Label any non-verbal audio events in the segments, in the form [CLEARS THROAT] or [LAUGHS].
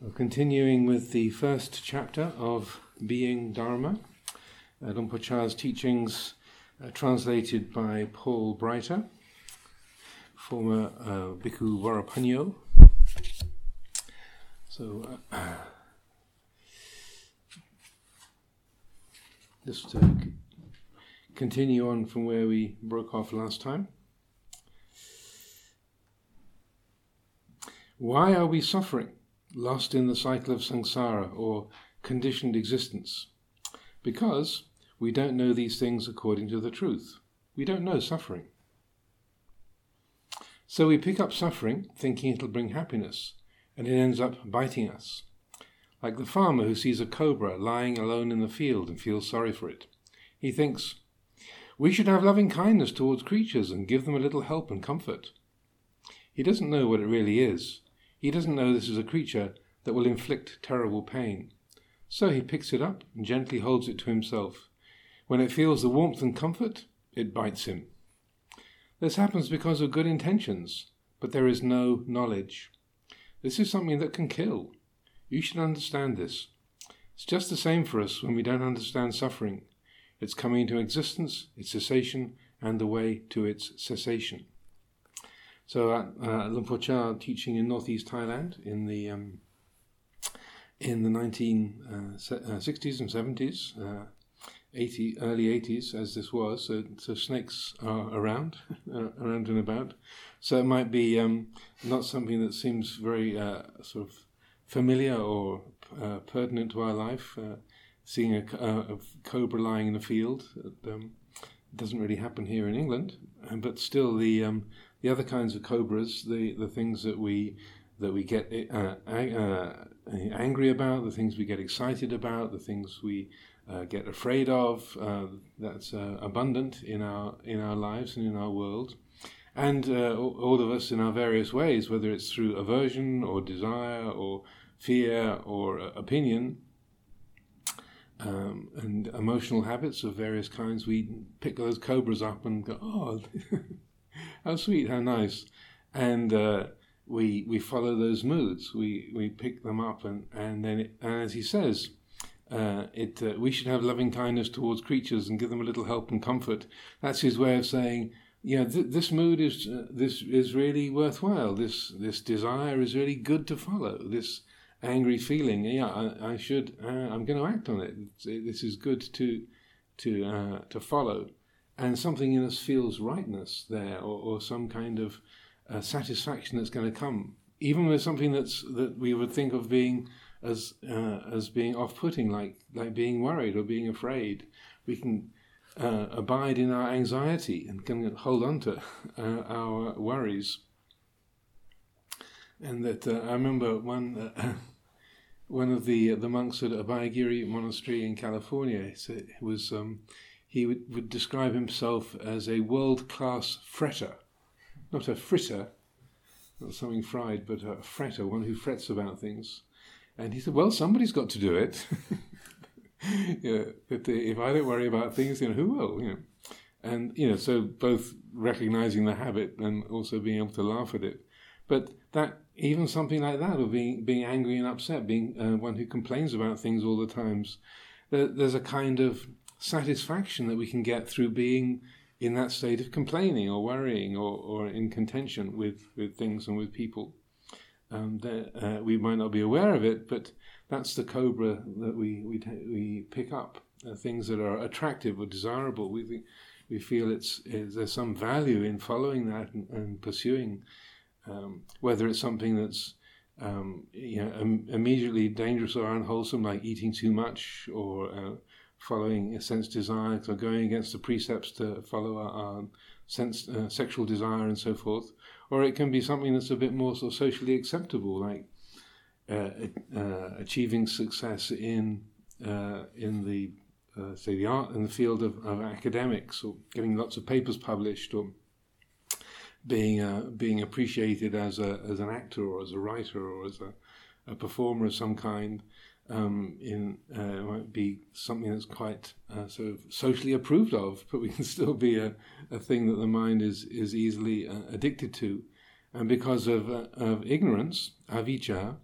We're continuing with the first chapter of Being Dharma, uh, Por teachings uh, translated by Paul Breiter, former uh, Bhikkhu Varapanyo. So, uh, just to c- continue on from where we broke off last time. Why are we suffering? Lost in the cycle of samsara or conditioned existence. Because we don't know these things according to the truth. We don't know suffering. So we pick up suffering thinking it'll bring happiness, and it ends up biting us. Like the farmer who sees a cobra lying alone in the field and feels sorry for it. He thinks, We should have loving kindness towards creatures and give them a little help and comfort. He doesn't know what it really is, he doesn't know this is a creature that will inflict terrible pain. So he picks it up and gently holds it to himself. When it feels the warmth and comfort, it bites him. This happens because of good intentions, but there is no knowledge. This is something that can kill. You should understand this. It's just the same for us when we don't understand suffering. Its coming into existence, its cessation, and the way to its cessation. So at uh, Luang Por Chah teaching in northeast Thailand in the um, in the 1960s uh, and 70s, uh, 80, early 80s, as this was. So, so snakes are around, [LAUGHS] uh, around and about. So it might be um, not something that seems very uh, sort of familiar or uh, pertinent to our life. seeing a, a, cobra lying in a field um, doesn't really happen here in England, but still the um, the other kinds of cobras, the, the things that we that we get uh, uh, angry about, the things we get excited about, the things we uh, get afraid of, uh, that's uh, abundant in our in our lives and in our world, and uh, all of us in our various ways, whether it's through aversion or desire or fear or opinion. Um, and emotional habits of various kinds, we pick those cobras up and go, oh, [LAUGHS] how sweet, how nice, and uh, we we follow those moods. We we pick them up, and and then it, and as he says, uh, it uh, we should have loving kindness towards creatures and give them a little help and comfort. That's his way of saying, yeah, th- this mood is uh, this is really worthwhile. This this desire is really good to follow. This angry feeling, yeah, I, I should. Uh, I'm going to act on it. This is good to to uh, to follow and something in us feels rightness there, or, or some kind of uh, satisfaction that's going to come, even with something that's that we would think of being as uh, as being off-putting, like like being worried or being afraid. We can uh, abide in our anxiety and can hold on to uh, our worries. And that uh, I remember one uh, [LAUGHS] one of the the monks at Abhayagiri Monastery in California. It was. Um, he would, would describe himself as a world class fretter, not a fritter, not something fried, but a fretter, one who frets about things. And he said, Well, somebody's got to do it. [LAUGHS] know, if I don't worry about things, you know, who will? You know. And you know, so both recognizing the habit and also being able to laugh at it. But that even something like that, of being being angry and upset, being uh, one who complains about things all the times, there, there's a kind of satisfaction that we can get through being in that state of complaining or worrying or, or in contention with, with things and with people. Um, uh, we might not be aware of it, but that's the cobra that we we, we pick up. Uh, things that are attractive or desirable. We we feel it's, it's, there's some value in following that and, and pursuing, um, whether it's something that's um, you know, Im- immediately dangerous or unwholesome, like eating too much or uh, following a sense desire, or going against the precepts to follow our, our sense uh, sexual desire and so forth, or it can be something that's a bit more sort of socially acceptable, like uh, uh, achieving success in uh, in the uh, say the art in the field of, of, academics, or getting lots of papers published, or being uh, being appreciated as a as an actor or as a writer or as a, a performer of some kind um, in uh, might be something that's quite uh, sort of socially approved of, [LAUGHS] but we can still be a, a thing that the mind is is easily uh, addicted to, and because of uh, of ignorance, avijja,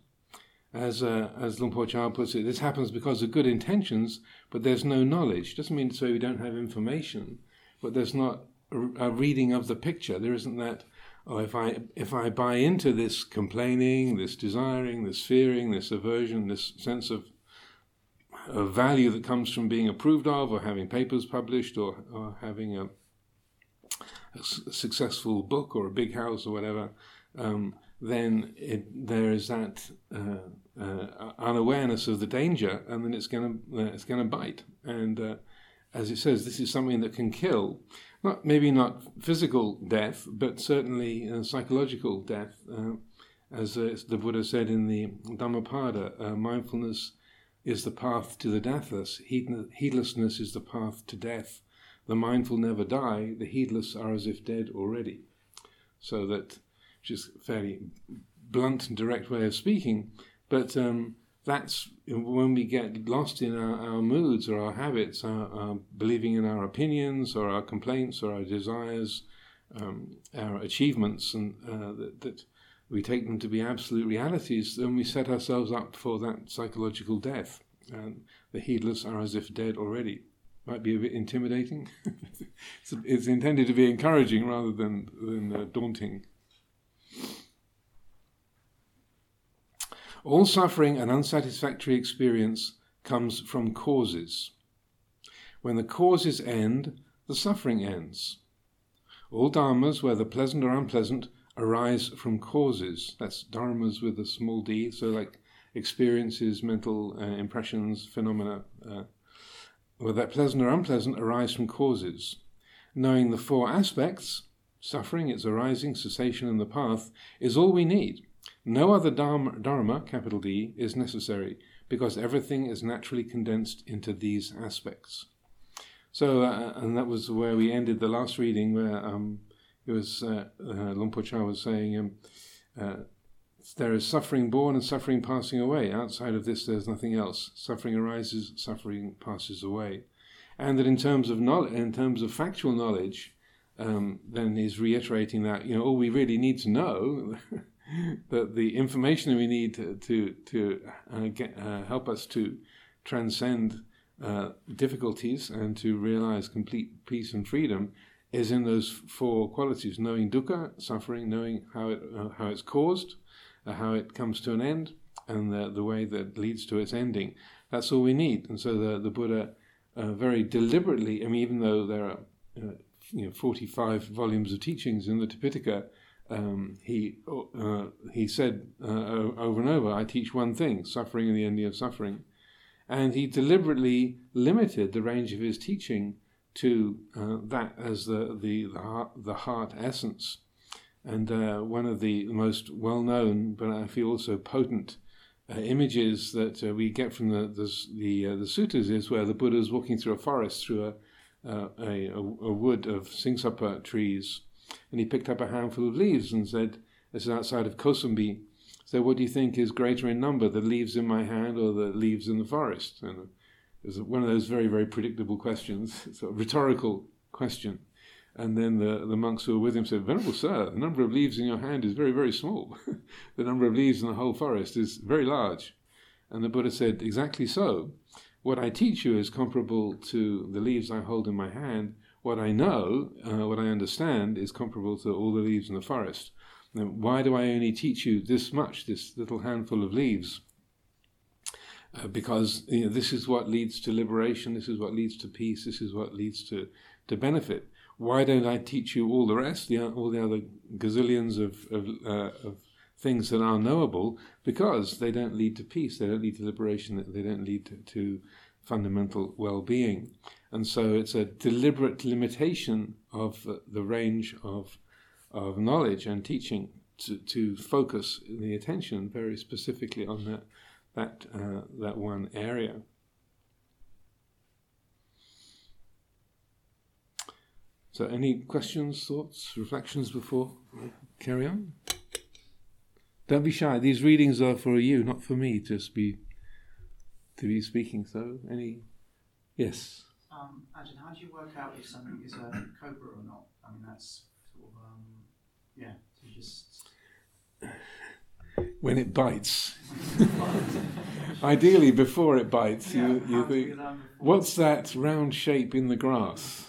as uh, as Luang Por Chah puts it, this happens because of good intentions, but there's no knowledge. Doesn't mean to say we don't have information, but there's not a, reading of the picture. There isn't that. Oh, if I if I buy into this complaining, this desiring, this fearing, this aversion, this sense of a value that comes from being approved of, or having papers published, or, or having a, a successful book, or a big house, or whatever, um, then it, there is that uh, uh, unawareness of the danger, and then it's going to uh, it's going to bite. And uh, as it says, this is something that can kill. Not maybe not physical death, but certainly uh, psychological death. Uh, as the Buddha said in the Dhammapada, mindfulness is the path to the deathless. Heedlessness is the path to death. The mindful never die. The heedless are as if dead already. So that which is a fairly blunt and direct way of speaking, but um, that's when we get lost in our, our moods or our habits, our, our, believing in our opinions or our complaints or our desires, um, our achievements, and uh, that, that, we take them to be absolute realities, then we set ourselves up for that psychological death. The heedless are as if dead already. Might be a bit intimidating. [LAUGHS] it's, it's, intended to be encouraging rather than, than uh, daunting. All suffering and unsatisfactory experience comes from causes. When the causes end, the suffering ends. All dharmas, whether pleasant or unpleasant, arise from causes. That's dharmas with a small d, so like experiences, mental uh, impressions, phenomena, uh, whether pleasant or unpleasant, arise from causes. Knowing the four aspects, suffering, its arising, cessation, and the path, is all we need. No other dharma, capital D, is necessary because everything is naturally condensed into these aspects. So, uh, and that was where we ended the last reading, where um, it was uh, uh, Chah was saying, um, uh, "There is suffering born and suffering passing away. Outside of this, there's nothing else. Suffering arises, suffering passes away." And that in terms of knowledge, in terms of factual knowledge, um, then he's reiterating that you know all we really need to know [LAUGHS] that the information we need to to, to uh, get, uh, help us to transcend uh, difficulties and to realize complete peace and freedom is in those four qualities: knowing dukkha, suffering, knowing how it uh, how it's caused, uh, how it comes to an end, and the the way that leads to its ending. That's all we need. And so the the Buddha uh, very deliberately, I mean, even though there are you know, 45 volumes of teachings in the Tipitaka, um, he, uh, he said uh, over and over, I teach one thing, suffering and the ending of suffering. And he deliberately limited the range of his teaching to uh, that as the, the, the, heart, the heart essence. And uh, one of the most well known, but I feel also potent, uh, images that uh, we get from the the the, the, suttas is where the Buddha is walking through a forest, through a uh, a, a, wood of singsapa trees, and he picked up a handful of leaves and said, "This is outside of Kosambi." So, what do you think is greater in number, the leaves in my hand or the leaves in the forest? And it was one of those very, very predictable questions, [LAUGHS] sort of rhetorical question. And then the, the monks who were with him said, Venerable sir, the number of leaves in your hand is very, very small. [LAUGHS] the number of leaves in the whole forest is very large. And the Buddha said, Exactly so. What I teach you is comparable to the leaves I hold in my hand. What I know, uh, what I understand, is comparable to all the leaves in the forest. Now, why do I only teach you this much, this little handful of leaves? Uh, because you know, this is what leads to liberation, this is what leads to peace, this is what leads to, to benefit. Why don't I teach you all the rest, the, all the other gazillions of, of, uh, of things that are knowable because they don't lead to peace, they don't lead to liberation, they don't lead to, to fundamental well being. And so it's a deliberate limitation of the range of, of knowledge and teaching to, to focus the attention very specifically on that, that, uh, that one area. So, any questions, thoughts, reflections before I carry on? Don't be shy. These readings are for you, not for me. Just be to be speaking. So, any yes. Um, Ajahn, how do you work out if something is a cobra or not? I mean, that's sort of um, yeah. To just when it bites. [LAUGHS] Ideally, before it bites, Yeah, you, you think, get down before- what's that round shape in the grass?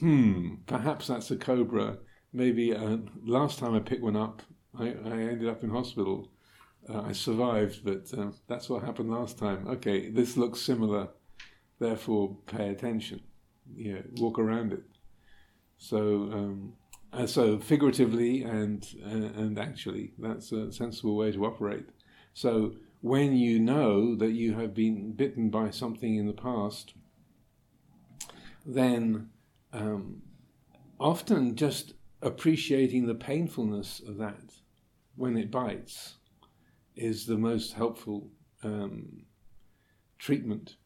Hmm, perhaps that's a cobra. Maybe uh, last time I picked one up, I, I ended up in hospital. Uh, I survived, but uh, that's what happened last time. Okay, this looks similar, therefore pay attention. You know, walk around it. So, um, uh, so figuratively and uh, and actually, that's a sensible way to operate. So, when you know that you have been bitten by something in the past, then um, often just appreciating the painfulness of that when it bites is the most helpful um, treatment.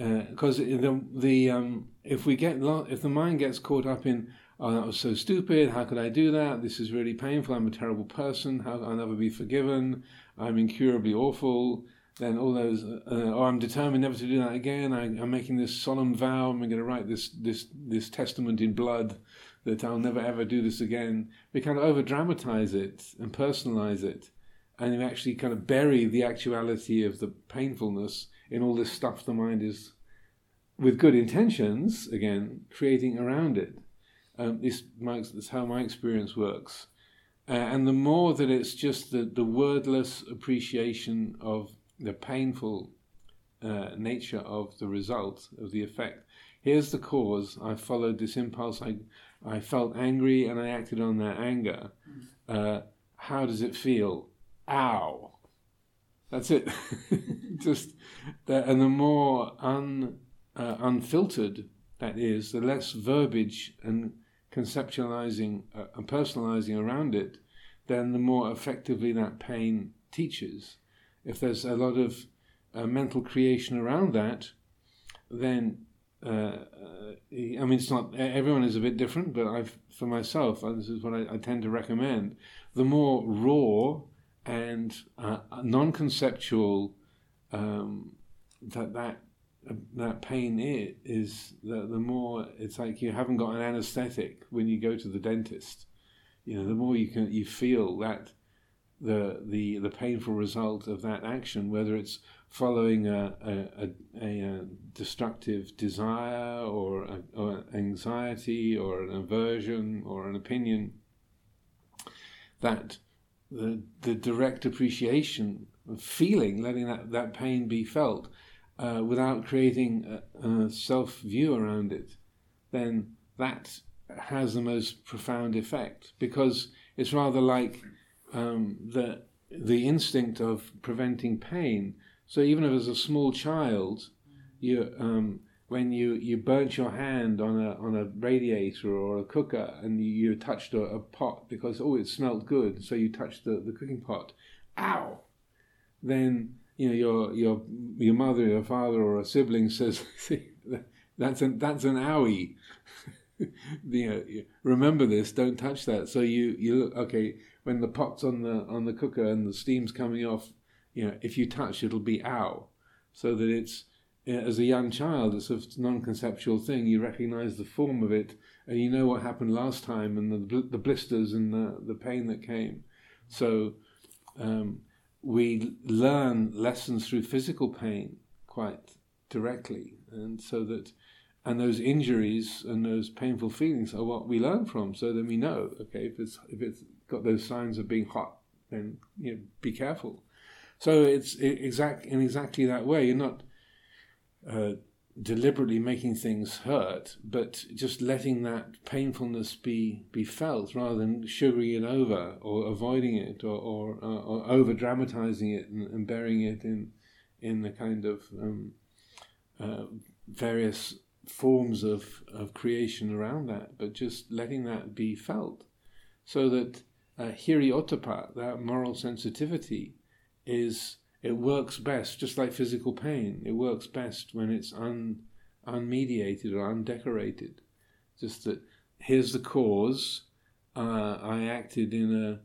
Because the the um, if we get lo- if the mind gets caught up in oh that was so stupid. How could I do that? This is really painful. I'm a terrible person. How I'll never be forgiven? I'm incurably awful. Then all those uh, oh I'm determined never to do that again. I, I'm making this solemn vow. I'm going to write this this this testament in blood that I'll never ever do this again. We kind of over dramatize it and personalize it and we actually kind of bury the actuality of the painfulness in all this stuff the mind is, with good intentions, again, creating around it. Um, this, my, that's how my experience works. Uh, and the more that it's just the, the wordless appreciation of the painful uh, nature of the result, of the effect. Here's the cause. I followed this impulse. I, I felt angry and I acted on that anger. Uh, how does it feel? Ow. That's it. [LAUGHS] Just that, and the more un, uh, unfiltered that is, the less verbiage and conceptualizing uh, and personalizing around it, then the more effectively that pain teaches. If there's a lot of uh, mental creation around that, then uh, uh, I mean, it's not everyone is a bit different, but I've for myself, this is what I, I tend to recommend. The more raw and uh, non-conceptual um, that that that pain is, is the, the more it's like you haven't got an anesthetic when you go to the dentist. You know, the more you can you feel that the the the painful result of that action, whether it's following a a, a, a destructive desire or, a, or anxiety or an aversion or an opinion, that the the direct appreciation of feeling, letting that, that pain be felt, uh, without creating a, a self view around it, then that has the most profound effect because it's rather like um, the the instinct of preventing pain. So even if as a small child, you um, when you, you burnt your hand on a on a radiator or a cooker and you, you touched a, a pot because oh it smelled good, so you touched the, the cooking pot, ow! Then you know your your your mother, your father, or a sibling says, [LAUGHS] "That's an that's an owie." [LAUGHS] you know, remember this. Don't touch that. So you you look okay when the pot's on the on the cooker and the steam's coming off. You know, if you touch, it'll be ow. So that it's as a young child, a non-conceptual thing. You recognize the form of it, and you know what happened last time, and the the blisters and the the pain that came. So. Um, we learn lessons through physical pain quite directly, and so that and those injuries and those painful feelings are what we learn from. So then we know, okay, if it's if it's got those signs of being hot, then you know, be careful. So it's exact in exactly that way. You're not uh, deliberately making things hurt, but just letting that painfulness be be felt rather than sugaring it over or avoiding it or or, uh, or over dramatizing it and, and, burying it in in the kind of um, uh, various forms of, of creation around that, but just letting that be felt, so that uh, that moral sensitivity, is it works best, just like physical pain. It works best when it's un, unmediated or undecorated. Just that here's the cause. Uh, I acted in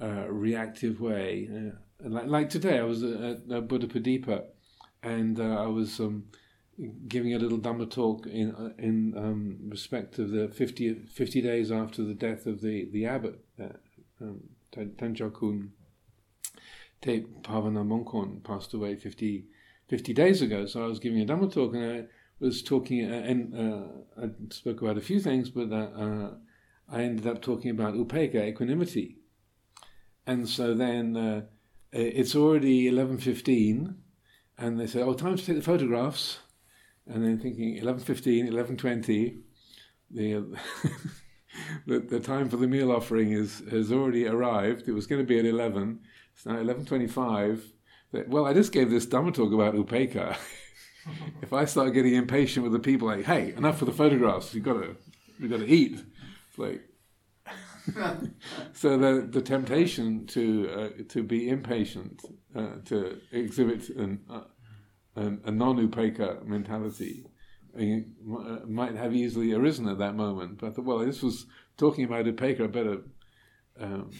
a, reactive way. Uh, like, like, today, I was at, at Buddha Padipa, and uh, I was um, giving a little Dhamma talk in uh, in um, respect of the 50, 50, days after the death of the the abbot, uh, um, Kun Te Pavana Monkon passed away 50, 50 days ago. So I was giving a Dhamma talk and I was talking, uh, and uh, I spoke about a few things, but uh, uh I ended up talking about upekkha, equanimity. And so then uh, it's already 11.15 and they say, oh, time to take the photographs. And then thinking 11.15, 11.20, the, [LAUGHS] the, the time for the meal offering is, has already arrived. It was going to be at 11. It's now 11.25. Well, I just gave this Dhamma talk about upekkha. [LAUGHS] if I start getting impatient with the people, like, hey, enough for the photographs. You've got to, you've got to eat. It's like, [LAUGHS] so the the temptation to uh, to be impatient, uh, to exhibit an, uh, an a non upekkha mentality, uh, might have easily arisen at that moment. But I thought, well, this was talking about upekkha. I better um,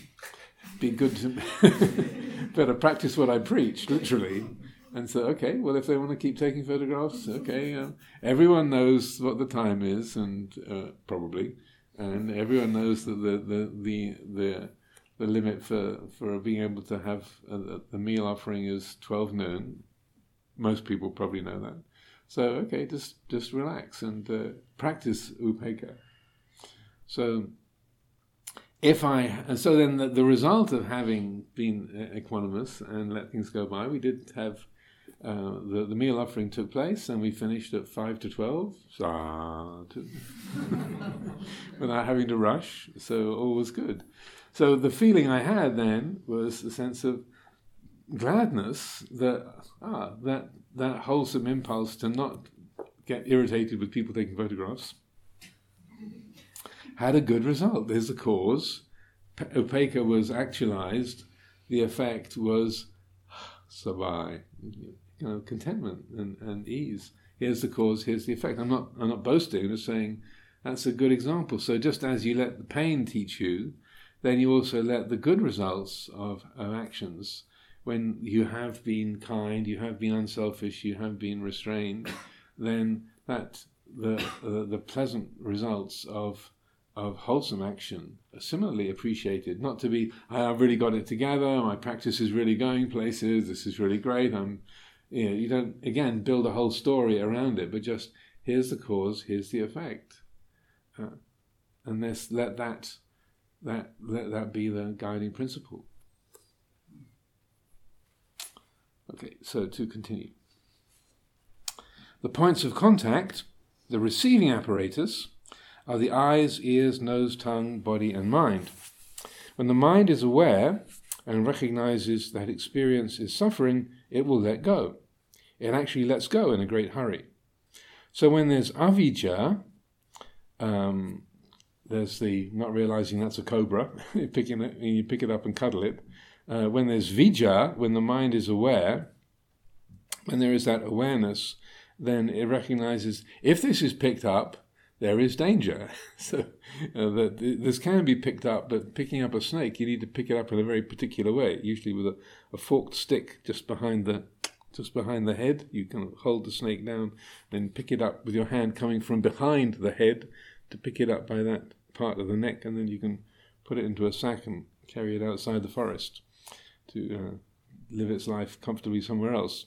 be good to [LAUGHS] better practice what I preach, literally. And so, okay, well, if they want to keep taking photographs, okay, um, everyone knows what the time is, and uh, probably and everyone knows that the the the the, the limit for, for being able to have a, the meal offering is twelve noon. Most people probably know that. So okay, just just relax and uh, practice upekkha. So if I and so then the, the result of having been equanimous and let things go by, we did have uh, the, the meal offering took place and we finished at 5 to 12 [LAUGHS] without having to rush. So all was good. So the feeling i had then was a sense of gladness that ah that that wholesome impulse to not get irritated with people taking photographs had a good result there's the cause upekkha was actualized the effect was sabai you know, contentment and, and ease. Here's the cause, here's the effect. I'm not I'm not boasting, I'm just saying that's a good example. So just as you let the pain teach you, then you also let the good results of, of actions when you have been kind, you have been unselfish, you have been restrained, then that the uh, the pleasant results of of wholesome action are similarly appreciated. Not to be, I've really got it together, my practice is really going places, this is really great, I'm you know, you don't again build a whole story around it, but just here's the cause, here's the effect, uh, and let's let that that let that be the guiding principle. Okay, so to continue. The points of contact, the receiving apparatus, are the eyes, ears, nose, tongue, body, and mind. When the mind is aware and recognizes that experience is suffering, it will let go. It actually lets go in a great hurry. So when there's avijja, um, there's the not realizing that's a cobra, [LAUGHS] picking it, you pick it up and cuddle it. Uh, when there's vijja, when the mind is aware, when there is that awareness, then it recognizes if this is picked up, there is danger. [LAUGHS] so uh, that this can be picked up, but picking up a snake, you need to pick it up in a very particular way, usually with a, a forked stick just behind the just behind the head. You can hold the snake down, then pick it up with your hand coming from behind the head to pick it up by that part of the neck, and then you can put it into a sack and carry it outside the forest to uh, live its life comfortably somewhere else.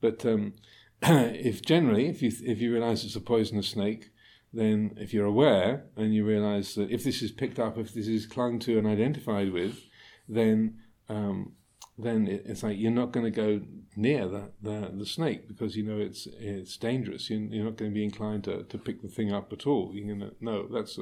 But um, [CLEARS THROAT] if generally, if you if you realize it's a poisonous snake, then if you're aware and you realize that if this is picked up, if this is clung to and identified with, then um, then it's like you're not going to go near the, the, the, snake because you know it's it's dangerous. You're, not going to be inclined to, to pick the thing up at all. You're going to no, that's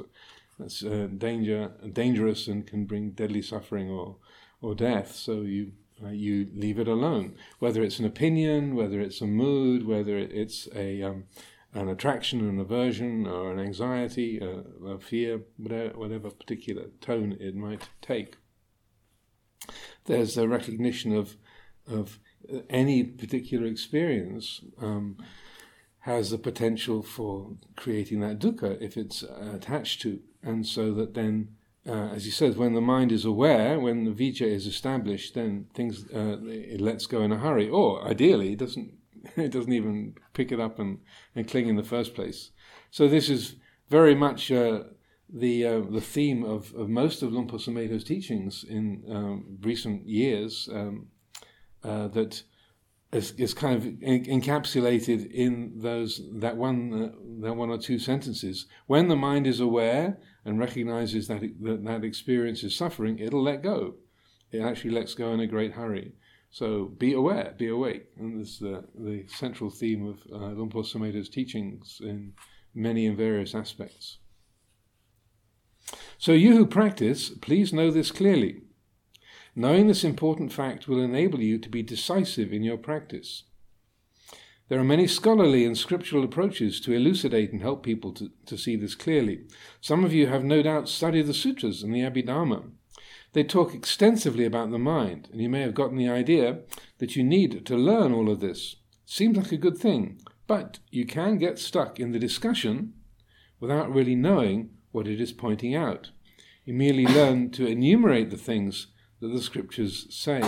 that's uh, danger dangerous and can bring deadly suffering or or death. So you uh, you leave it alone. Whether it's an opinion, whether it's a mood, whether it's a um, an attraction, an aversion, or an anxiety, a, a fear, whatever, whatever particular tone it might take there's a recognition of of any particular experience um, has the potential for creating that dukkha if it's attached to, and so that then, uh, as he says, when the mind is aware, when the vijja is established, then things uh, it lets go in a hurry, or ideally, it doesn't. [LAUGHS] It doesn't even pick it up and, and cling in the first place. So this is very much uh, the uh, the theme of, of most of Sumedho's teachings in um, recent years, um, uh, that is, is, kind of encapsulated in those that one uh, that one or two sentences. When the mind is aware and recognizes that, it, that that experience is suffering, it'll let go. It actually lets go in a great hurry. So be aware, be awake. And this is the, the central theme of uh, Luang Por teachings in many and various aspects. So, you who practice, please know this clearly. Knowing this important fact will enable you to be decisive in your practice. There are many scholarly and scriptural approaches to elucidate and help people to, to see this clearly. Some of you have no doubt studied the sutras and the Abhidharma. They talk extensively about the mind, and you may have gotten the idea that you need to learn all of this. Seems like a good thing, but you can get stuck in the discussion without really knowing what it is pointing out. You merely learn to enumerate the things that the scriptures say.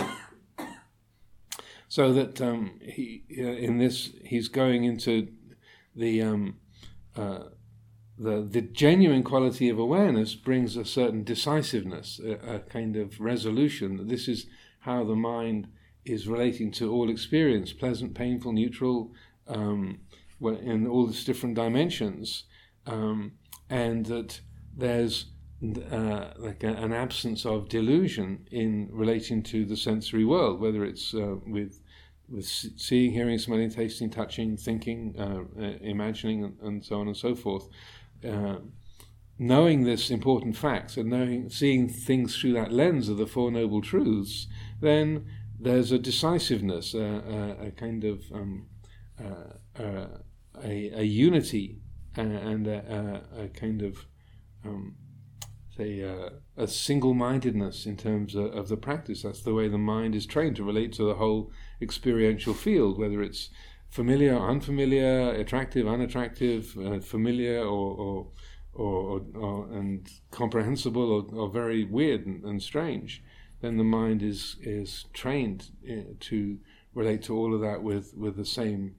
So that um, he, uh, in this, he's going into the, um, uh, the the genuine quality of awareness brings a certain decisiveness, a, a kind of resolution that this is how the mind is relating to all experience, pleasant, painful, neutral, um, in all these different dimensions, um, and that there's uh, like a, an absence of delusion in relating to the sensory world, whether it's uh, with with seeing, hearing, smelling, tasting, touching, thinking, uh, uh imagining, and, and, so on and so forth. Uh, knowing this important fact and knowing, seeing things through that lens of the Four Noble Truths, then there's a decisiveness, a, a kind of um, uh, uh, a, a, unity and a, a kind of um, say uh, a single-mindedness in terms of, of, the practice. That's the way the mind is trained to relate to the whole experiential field, whether it's familiar, unfamiliar, attractive, unattractive, uh, familiar, or, or or, or, and comprehensible, or, or very weird and, and, strange. Then the mind is is trained uh, to relate to all of that with with the same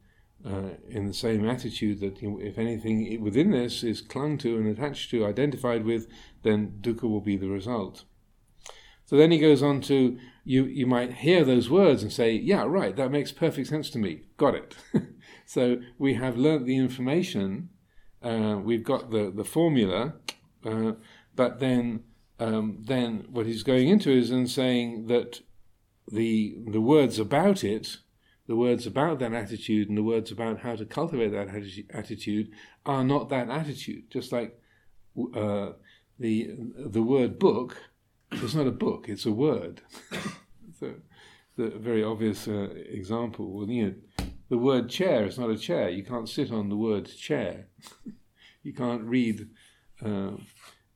uh, in the same attitude that if anything within this is clung to and attached to, identified with, then dukkha will be the result. So then he goes on to you. You might hear those words and say, "Yeah, right. That makes perfect sense to me. Got it." [LAUGHS] so we have learnt the information. Uh, we've got the the formula, uh, but then um, then what he's going into is and saying that the the words about it the words about that attitude and the words about how to cultivate that attitude are not that attitude. Just like uh, the the word book is not a book; it's a word. [LAUGHS] the very obvious uh, example. Well, you know, the word chair is not a chair. You can't sit on the word chair. [LAUGHS] you can't read. Uh,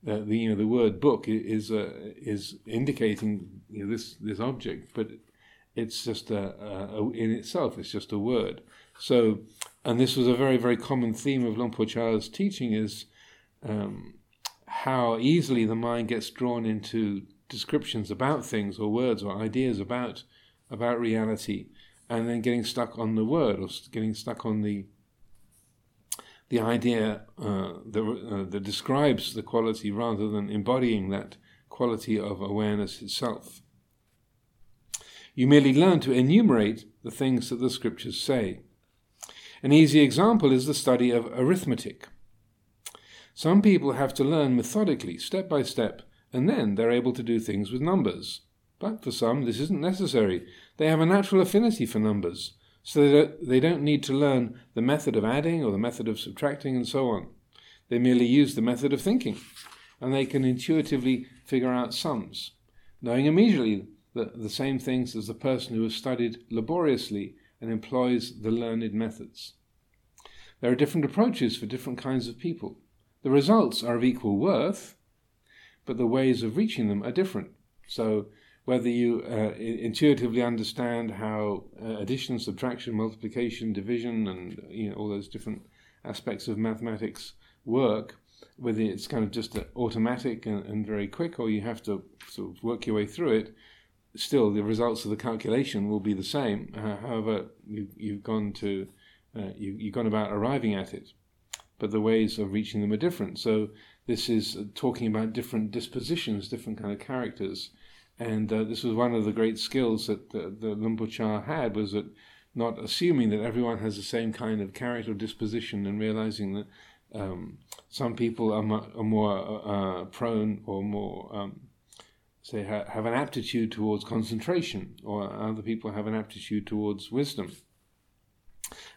uh, the you know the word book is uh, is indicating you know, this this object, but it's just a, a, a, in itself, it's just a word. So, and this was a very, very common theme of Luang Por Chah's teaching is um, how easily the mind gets drawn into descriptions about things or words or ideas about about reality, and then getting stuck on the word or getting stuck on the the idea uh, that, uh, that describes the quality rather than embodying that quality of awareness itself. You merely learn to enumerate the things that the scriptures say. An easy example is the study of arithmetic. Some people have to learn methodically, step by step, and then they're able to do things with numbers. But for some, this isn't necessary. They have a natural affinity for numbers, so they don't need to learn the method of adding or the method of subtracting and so on. They merely use the method of thinking, and they can intuitively figure out sums, knowing immediately the, the same things as the person who has studied laboriously and employs the learned methods. There are different approaches for different kinds of people. The results are of equal worth, but the ways of reaching them are different. So, whether you uh, intuitively understand how uh, addition, subtraction, multiplication, division, and you know all those different aspects of mathematics work, whether it's kind of just automatic and, and very quick, or you have to sort of work your way through it, still the results of the calculation will be the same. Uh, however, you, you've gone to uh, you, you've gone about arriving at it, but the ways of reaching them are different. So this is talking about different dispositions, different kind of characters, And uh, this was one of the great skills that the, the Luang Por had was that not assuming that everyone has the same kind of character or disposition and realizing that um, some people are, mo- are more uh, prone or more, um, say, ha- have an aptitude towards concentration, or other people have an aptitude towards wisdom.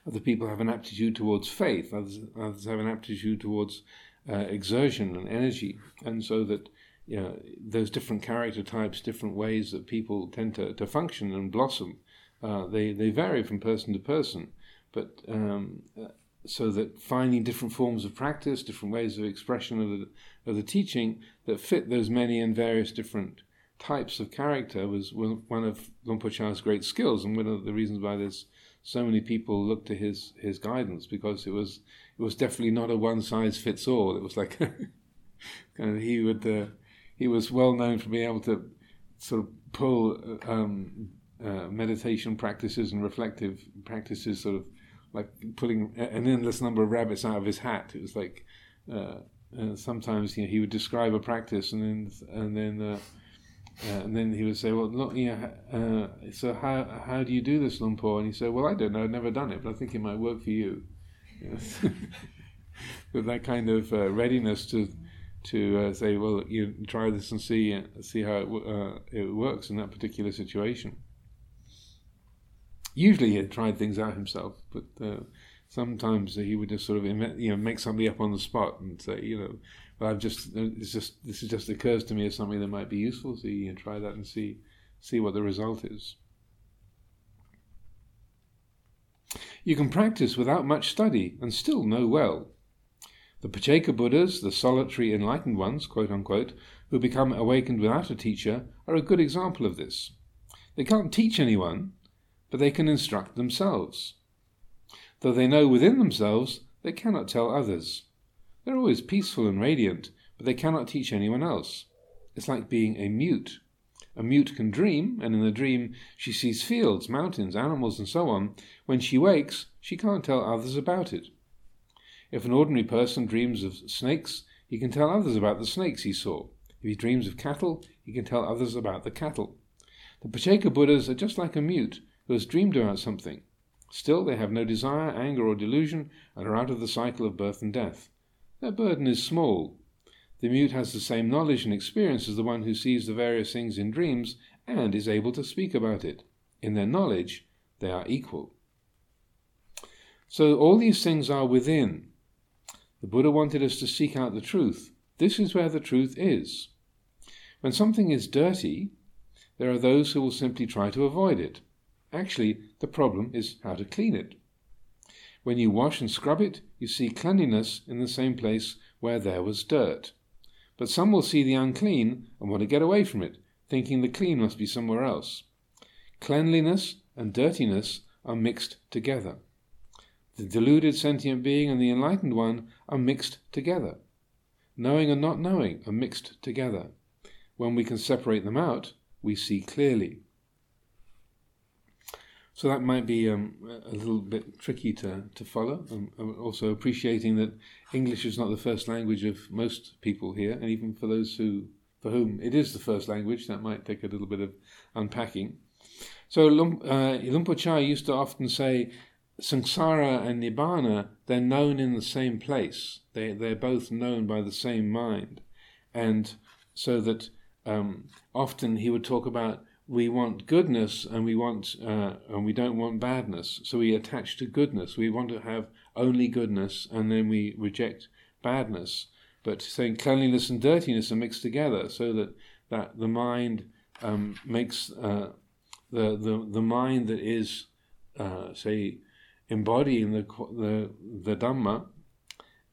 Other people have an aptitude towards faith, others, others have an aptitude towards uh, exertion and energy. And so that you know, those different character types, different ways that people tend to, to function and blossom, uh, they, they vary from person to person. But um, uh, so that finding different forms of practice, different ways of expression of the, of the teaching that fit those many and various different types of character was one of Luang Por great skills, and one of the reasons why there's so many people looked to his his guidance because it was it was definitely not a one size fits all. It was like [LAUGHS] kind of he would uh, he was well known for being able to sort of pull um, uh, meditation practices and reflective practices, sort of like pulling an endless number of rabbits out of his hat. It was like uh, uh sometimes you know, he would describe a practice and then and then. Uh, and then he would say, "Well, look, you know, uh, so how how do you do this, Luang Por?" And he said, "Well, I don't know. I've never done it, but I think it might work for you." [LAUGHS] With that kind of uh, readiness to to uh, say, "Well, you try this and see uh, see how it, uh, it works in that particular situation." Usually, he had tried things out himself, but sometimes he would just sort of you know make somebody up on the spot and say, you know, but I've just it's just this just occurs to me as something that might be useful. So you can try that and see see what the result is. You can practice without much study and still know well. The Pacceka Buddhas, the solitary enlightened ones, quote unquote, who become awakened without a teacher, are a good example of this. They can't teach anyone, but they can instruct themselves. Though they know within themselves, they cannot tell others. They're always peaceful and radiant, but they cannot teach anyone else. It's like being a mute. A mute can dream, and in the dream she sees fields, mountains, animals, and so on. When she wakes, she can't tell others about it. If an ordinary person dreams of snakes, he can tell others about the snakes he saw. If he dreams of cattle, he can tell others about the cattle. The Pacceka Buddhas are just like a mute who has dreamed about something. Still, they have no desire, anger, or delusion, and are out of the cycle of birth and death. Their burden is small. The mute has the same knowledge and experience as the one who sees the various things in dreams and is able to speak about it. In their knowledge, they are equal. So all these things are within. The Buddha wanted us to seek out the truth. This is where the truth is. When something is dirty, there are those who will simply try to avoid it. Actually, the problem is how to clean it. When you wash and scrub it, you see cleanliness in the same place where there was dirt. But some will see the unclean and want to get away from it, thinking the clean must be somewhere else. Cleanliness and dirtiness are mixed together. The deluded sentient being and the enlightened one are mixed together. Knowing and not knowing are mixed together. When we can separate them out, we see clearly. So that might be um, a little bit tricky to, to follow. Um, also appreciating that English is not the first language of most people here, and even for those who for whom it is the first language, that might take a little bit of unpacking. So uh, Luang Por Chah used to often say, Samsara and Nibbana, they're known in the same place. They, they're both known by the same mind. And so that um, often he would talk about we want goodness and we want uh, and we don't want badness. So we attach to goodness. We want to have only goodness, and then we reject badness. But saying cleanliness and dirtiness are mixed together, so that that the mind um, makes uh, the the the mind that is uh, say embodying the the the Dhamma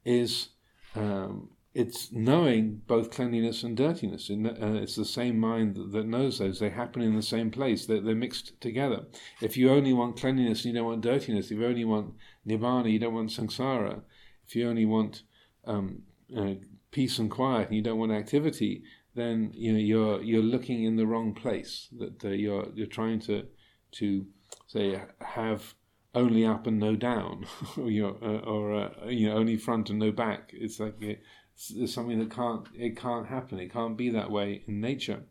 is um, it's knowing both cleanliness and dirtiness. Uh, it's the same mind that, knows those. They happen in the same place. They're, mixed together. If you only want cleanliness and you don't want dirtiness, if you only want nibbana, you don't want samsara. If you only want um, uh, peace and quiet and you don't want activity, then you know you're you're looking in the wrong place. That uh, you're you're trying to to say have only up and no down, [LAUGHS] or, uh, or uh, you know only front and no back. It's like it's something that can't it can't happen. It can't be that way in nature.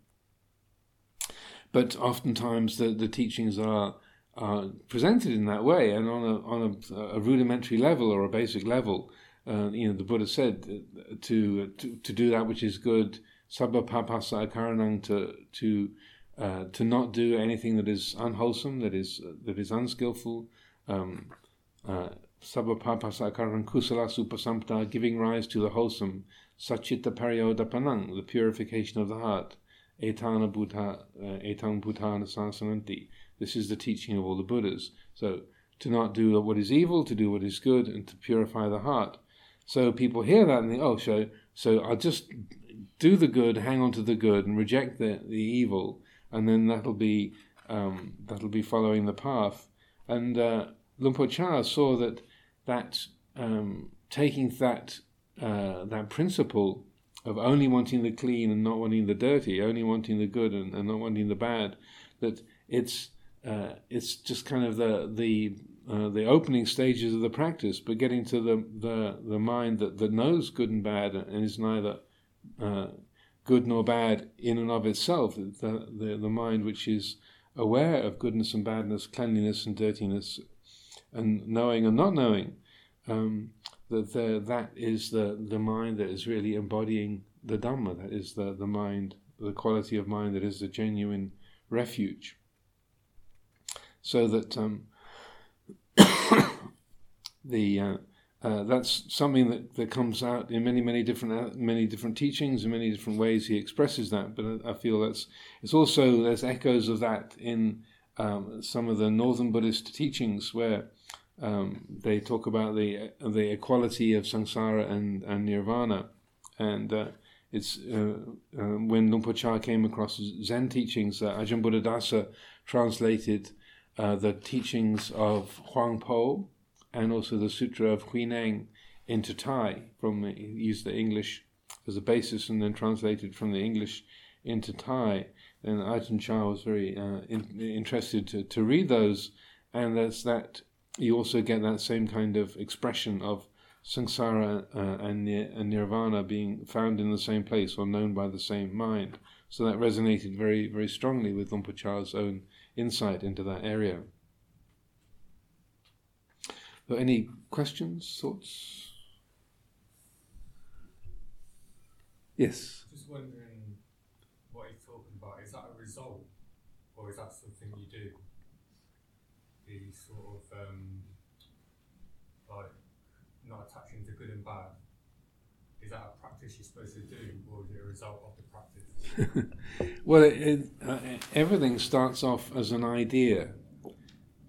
but oftentimes the, the teachings are are presented in that way and on a on a, a rudimentary level or a basic level. Uh, you know, the Buddha said uh, to, to to do that which is good, sabba papasa akaranang, to to uh, to not do anything that is unwholesome, that is that is unskillful. Um, uh, sabba papasa akaranang kusalassa upasampada, giving rise to the wholesome. Sachitta pariyodapanang, the purification of the heart. Etana buddha, uh, etang buddhana sasananti this is the teaching of all the Buddhas. So to not do what is evil, to do what is good, and to purify the heart. So people hear that and think, oh, so so I'll just do the good, hang on to the good, and reject the, the evil, and then that'll be um, that'll be following the path. And uh, Luang Chah saw that that um, taking that uh, that principle of only wanting the clean and not wanting the dirty, only wanting the good and, and not wanting the bad, that it's uh, it's just kind of the the uh, the opening stages of the practice, but getting to the the, the mind that, that knows good and bad and is neither uh, good nor bad in and of itself, the, the the mind which is aware of goodness and badness, cleanliness and dirtiness, and knowing and not knowing, um, that the, that is the the mind that is really embodying the Dhamma. That is the the mind, the quality of mind that is the genuine refuge so that um, [COUGHS] the uh, uh, that's something that, that comes out in many many different uh, many different teachings in many different ways he expresses that but I, feel that's it's also there's echoes of that in um, some of the northern Buddhist teachings where um, they talk about the the equality of samsara and, and nirvana and uh, it's uh, uh, when Luang Por Chah came across Zen teachings that Ajahn Buddhadasa translated uh, the teachings of Huang Po and also the Sutra of Huineng into Thai. From the, used the English as a basis and then translated from the English into Thai. And Ajahn Chah was very uh, in, interested to, to read those, and that's that. You also get that same kind of expression of samsara uh, and, and nirvana being found in the same place or known by the same mind. So that resonated very, very strongly with Por own insight into that area. So any questions, thoughts? Yes. Just wondering what he's talking about. Is that a result, or is that something you do? Of um, like not attaching to good and bad. Is that a practice you're supposed to do, or is it a result of the practice? [LAUGHS] well, it, it, uh, everything starts off as an idea,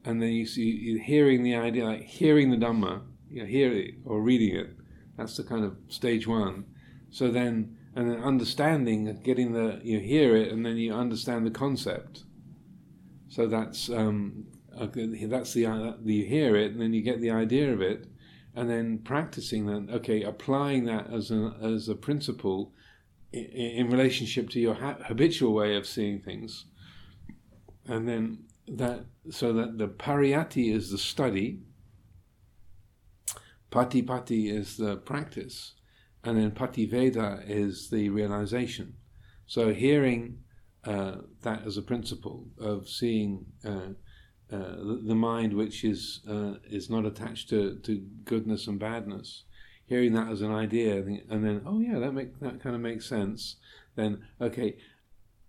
and then you see hearing the idea, like hearing the Dhamma, you know, hear it or reading it. That's the kind of stage one. So then, and then understanding, getting the you hear it, and then you understand the concept. So that's um, that's the uh, you hear it, and then you get the idea of it, and then practicing that. Okay, applying that as a as a principle in relationship to your habitual way of seeing things. And then that, so that the pariyatti is the study, patipatti is the practice, and then pativedha is the realization. So hearing uh, that as a principle of seeing uh, uh, the mind which is uh, is not attached to, to goodness and badness, hearing that as an idea, and then oh yeah, that make that kind of makes sense. Then okay,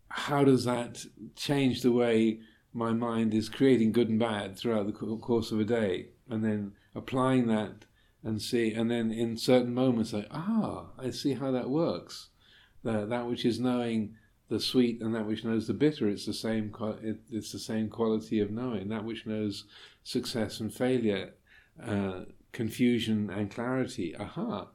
how does that change the way my mind is creating good and bad throughout the course of a day, and then applying that and see, and then in certain moments, like ah, I see how that works. That that which is knowing the sweet and that which knows the bitter, it's the same. It's the same quality of knowing. That which knows success and failure. Uh, confusion and clarity. Aha.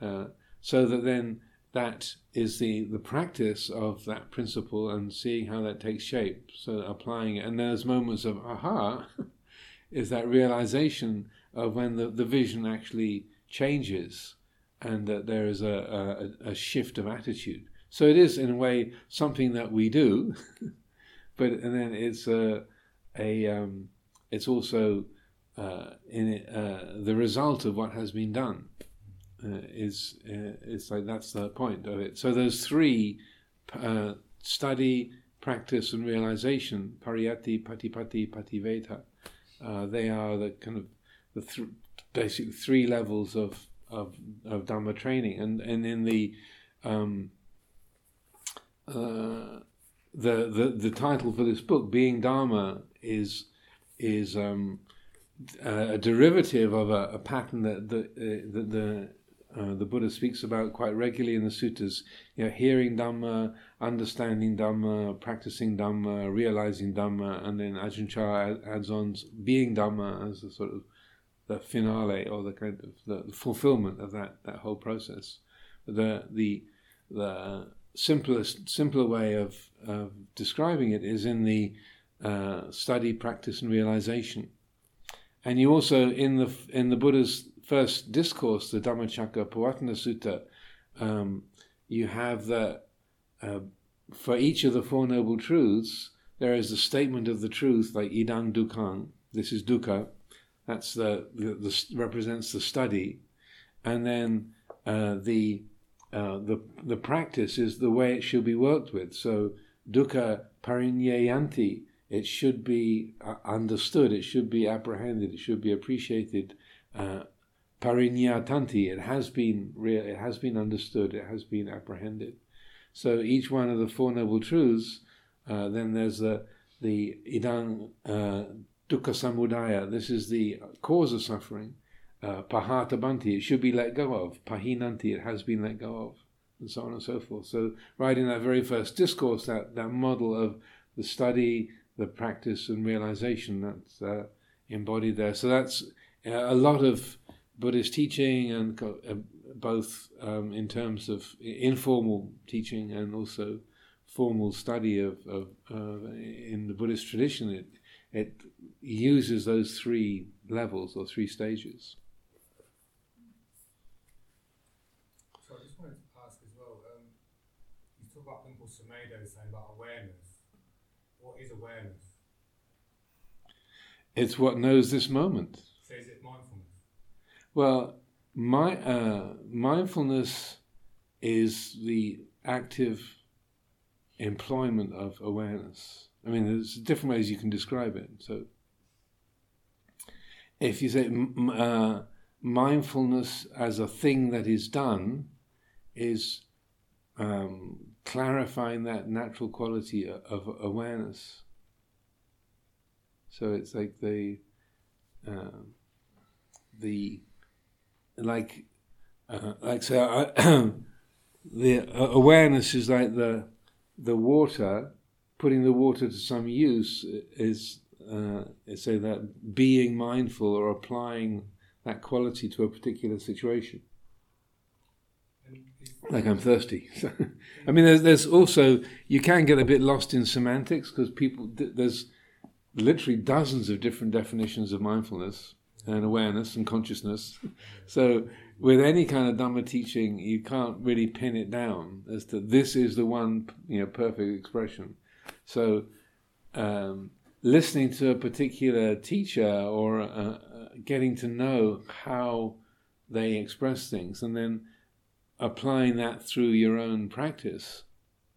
Uh, so that then that is the, the practice of that principle and seeing how that takes shape. So applying it. And there's moments of aha [LAUGHS] is that realization of when the, the vision actually changes and that there is a, a, a shift of attitude. So it is in a way something that we do, [LAUGHS] but and then it's a, a um, it's also uh, in uh, the result of what has been done uh, is uh, it's like that's the point of it. So those three uh, study, practice and realization, pariyatti, patipatti, pativedha. Uh, they are the kind of the th- basic three levels of, of, of Dhamma training. And, and in the, um, uh, the, the, the title for this book, Being Dharma, is, is um, a derivative of a, a pattern that the, uh, the uh, the Buddha speaks about quite regularly in the suttas. You know, hearing Dhamma, understanding Dhamma, practicing Dhamma, realizing Dhamma, and then Ajahn Chah adds on being Dhamma as a sort of the finale or the kind of the, the fulfillment of that, that whole process. The the the simplest simpler way of, describing it is in the uh, study, practice, and realization. And you also in the in the Buddha's first discourse, the Dhammacakka Pavattana Sutta, um, you have that uh, for each of the Four Noble Truths, there is a statement of the truth, like idang dukkang, this is dukkha, that's the, the, the represents the study, and then uh, the uh, the the practice is the way it should be worked with. So dukkha parinyayanti, it should be uh, understood, it should be apprehended, it should be appreciated uh, it has been real, it has been understood, it has been apprehended. So each one of the Four Noble Truths, uh, then there's the the idang uh, dukkha samudaya. This is the cause of suffering. Uh, pahatabanti, it should be let go of. Pahinanti, it has been let go of, and so on and so forth. So right in that very first discourse, that that model of the study, the practice, and realization that's uh, embodied there. So that's uh, a lot of Buddhist teaching and uh, both um, in terms of informal teaching and also formal study of, of in the Buddhist tradition, it it uses those three levels or three stages. So I just wanted to ask as well. Um, you talk about Luang Por Sumedho saying about awareness. What is awareness? It's what knows this moment. So is it mindfulness? Well, my uh, mindfulness is the active employment of awareness. I mean, there's different ways you can describe it. So, if you say uh, mindfulness as a thing that is done, is um, clarifying that natural quality of awareness. So it's like the uh, the like uh, like so uh, [CLEARS THROAT] the awareness is like the the water putting the water to some use is uh, say that being mindful or applying that quality to a particular situation like I'm thirsty. [LAUGHS] I mean, there's, there's also you can get a bit lost in semantics because people there's literally dozens of different definitions of mindfulness, and awareness and consciousness. [LAUGHS] So, with any kind of Dhamma teaching, you can't really pin it down as to this is the one, you know, perfect expression. So, um, listening to a particular teacher or uh, uh, getting to know how they express things, and then applying that through your own practice,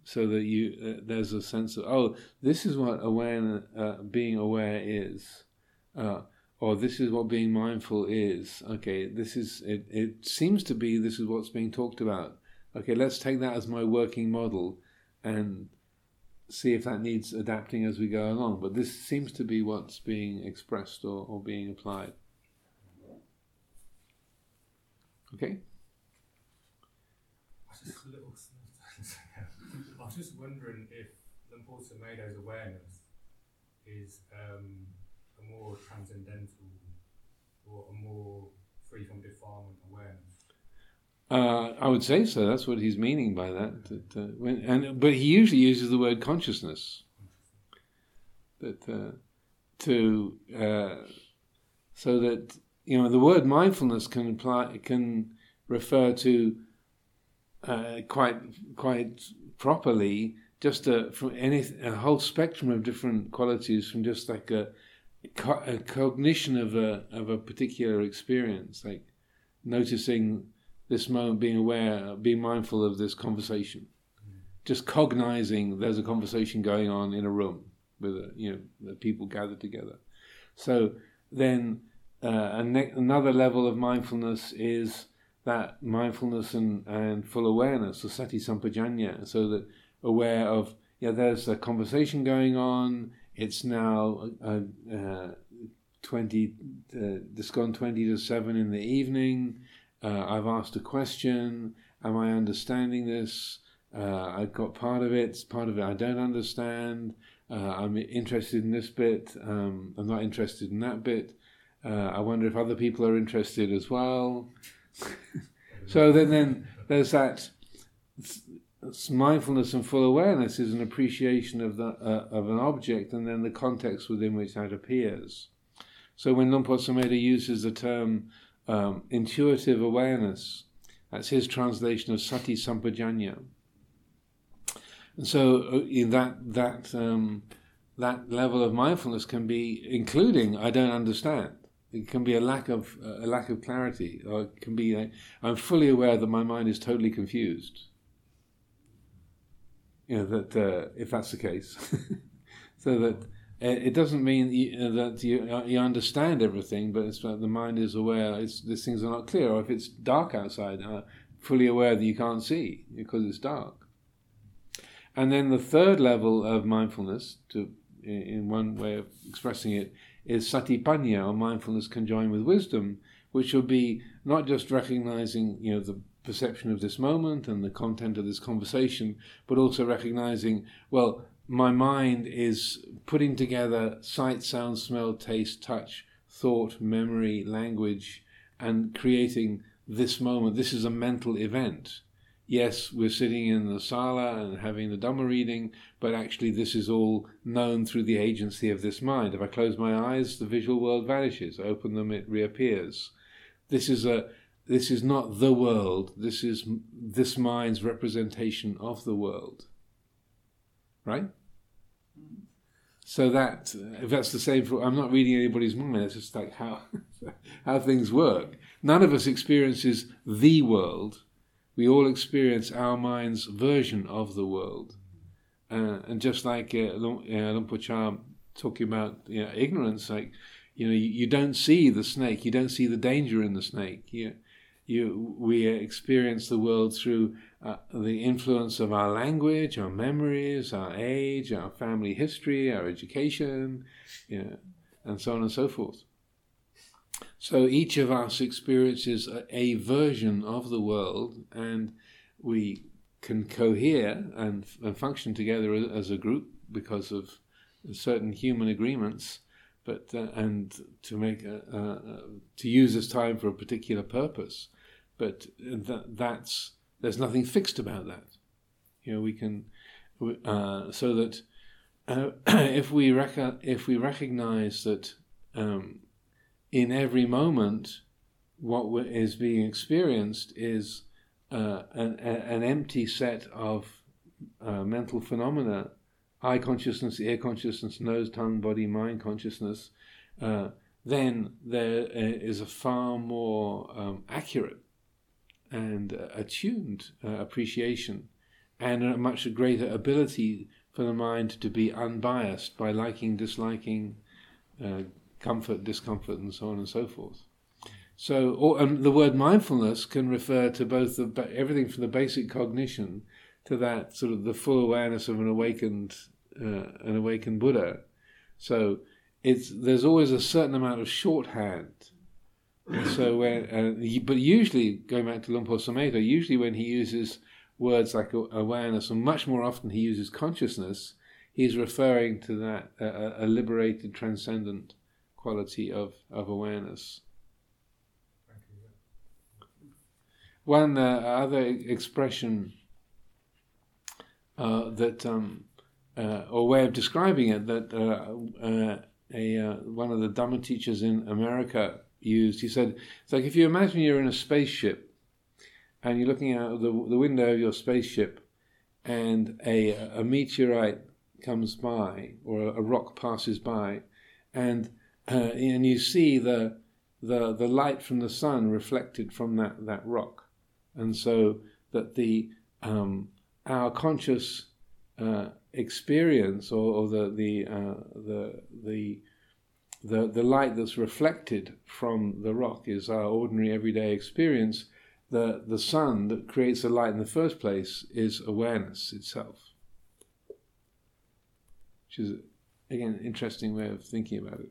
so that you uh, there's a sense of oh, this is what awareness, uh, being aware is. Uh, or this is what being mindful is. Okay, this is it. It seems to be this is what's being talked about. Okay, let's take that as my working model, and see if that needs adapting as we go along. But this seems to be what's being expressed or, or being applied. Okay. Little I was just wondering if Luang Por Sumedho's awareness is um, a more transcendental or a more free from defilement awareness? Uh, I would say so. That's what he's meaning by that. that uh, when, and but he usually uses the word consciousness. That uh, to uh, so that you know the word mindfulness can apply can refer to uh, quite quite properly just a, from any a whole spectrum of different qualities from just like a a cognition of a of a particular experience, like noticing this moment, being aware, being mindful of this conversation, just cognizing there's a conversation going on in a room with a, you know people gathered together. So then uh, ne- another level of mindfulness is that mindfulness and, and full awareness, the sati sampajanya, so that aware of yeah, there's a conversation going on. It's now uh, uh, twenty, uh, it's gone twenty to seven in the evening. Uh, I've asked a question. Am I understanding this? Uh, I've got part of it. Part of it I don't understand. Uh, I'm interested in this bit. Um, I'm not interested in that bit. I wonder if other people are interested as well. So then, then there's that mindfulness and full awareness is an appreciation of the uh, of an object and then the context within which that appears. So when Luang Por Sumedho uses the term um, intuitive awareness, that's his translation of sati sampajanya. And so uh, in that that um, that level of mindfulness can be including I don't understand. It can be a lack of uh, a lack of clarity, or it can be I'm fully aware that my mind is totally confused. You know that uh, if that's the case, [LAUGHS] so that uh, it doesn't mean you, that you, uh, you understand everything, but it's the mind is aware. It's these things are not clear, or if it's dark outside, uh, fully aware that you can't see because it's dark. And then the third level of mindfulness, to in one way of expressing it, is satipanya, or mindfulness conjoined with wisdom, which will be not just recognizing, you know, the perception of this moment and the content of this conversation, but also recognizing, well, my mind is putting together sight, sound, smell, taste, touch, thought, memory, language, and creating this moment. This is a mental event yes, we're sitting in the sala and having the Dhamma reading, but actually this is all known through the agency of this mind. If I close my eyes, the visual world vanishes. I open them, it reappears. This is a this is not the world. This is this mind's representation of the world. Right? So that if that's the same for I'm not reading anybody's mind. It's just like how [LAUGHS] how things work. None of us experiences the world we all experience our mind's version of the world. Uh, and just like uh, Luang Por Chah talking about you know, ignorance, like you know, you, you, don't see the snake, you don't see the danger in the snake. You, you, we experience the world through uh, the influence of our language, our memories, our age, our family history, our education, you know, and so on and so forth. So each of us experiences a, a version of the world, and we can cohere and, and function together as a group because of certain human agreements, but uh, and to make a, to use this time for a particular purpose. But that, that's there's nothing fixed about that. You know, we can uh, so that uh, [CLEARS THROAT] if we rec- if we recognize that um, in every moment, what is being experienced is uh, an, an, empty set of uh, mental phenomena eye consciousness, ear consciousness, nose, tongue, body, mind consciousness. Uh, then there uh, a far more um, accurate and uh, attuned uh, appreciation and a much greater ability for the mind to be unbiased by liking, disliking, comfort, discomfort, and so on and so forth. So, or, and the word mindfulness can refer to both the, everything from the basic cognition to that sort of the full awareness of an awakened, uh, an awakened Buddha. So, it's there's always a certain amount of shorthand. so, when, uh, but usually going back to Luang Por Sumedho, usually when he uses words like awareness, and much more often he uses consciousness, he's referring to that uh, a liberated, transcendent quality of, of awareness. One uh, other expression uh, that, um, uh, or way of describing it, that uh, uh, a uh, one of the Dhamma teachers in America used. He said, "It's like if you imagine you're in a spaceship, and you're looking out the the window of your spaceship, and a a meteorite comes by or a, a rock passes by, and uh, and you see the, the the light from the sun reflected from that, that rock, and so that the um, our conscious uh, experience or, or the the, uh, the the the the light that's reflected from the rock is our ordinary everyday experience. The the sun that creates the light in the first place is awareness itself, which is again an interesting way of thinking about it.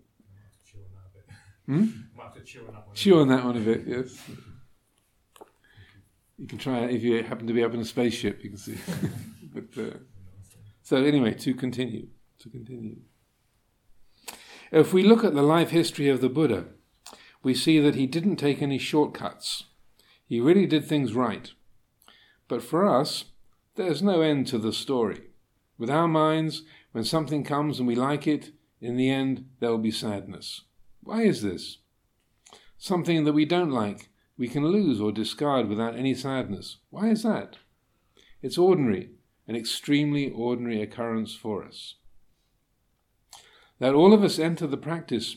Chew on that a bit. Hmm? Have to chew on that one. Chew on that one a bit, yes. You can try it if you happen to be up in a spaceship. You can see. [LAUGHS] but uh, so anyway, to continue, to continue. If we look at the life history of the Buddha, we see that he didn't take any shortcuts. He really did things right. But for us, there's no end to the story. With our minds, when something comes and we like it, in the end there will be sadness. Why is this? Something that we don't like, we can lose or discard without any sadness. Why is that? It's ordinary, an extremely ordinary occurrence for us. That all of us enter the practice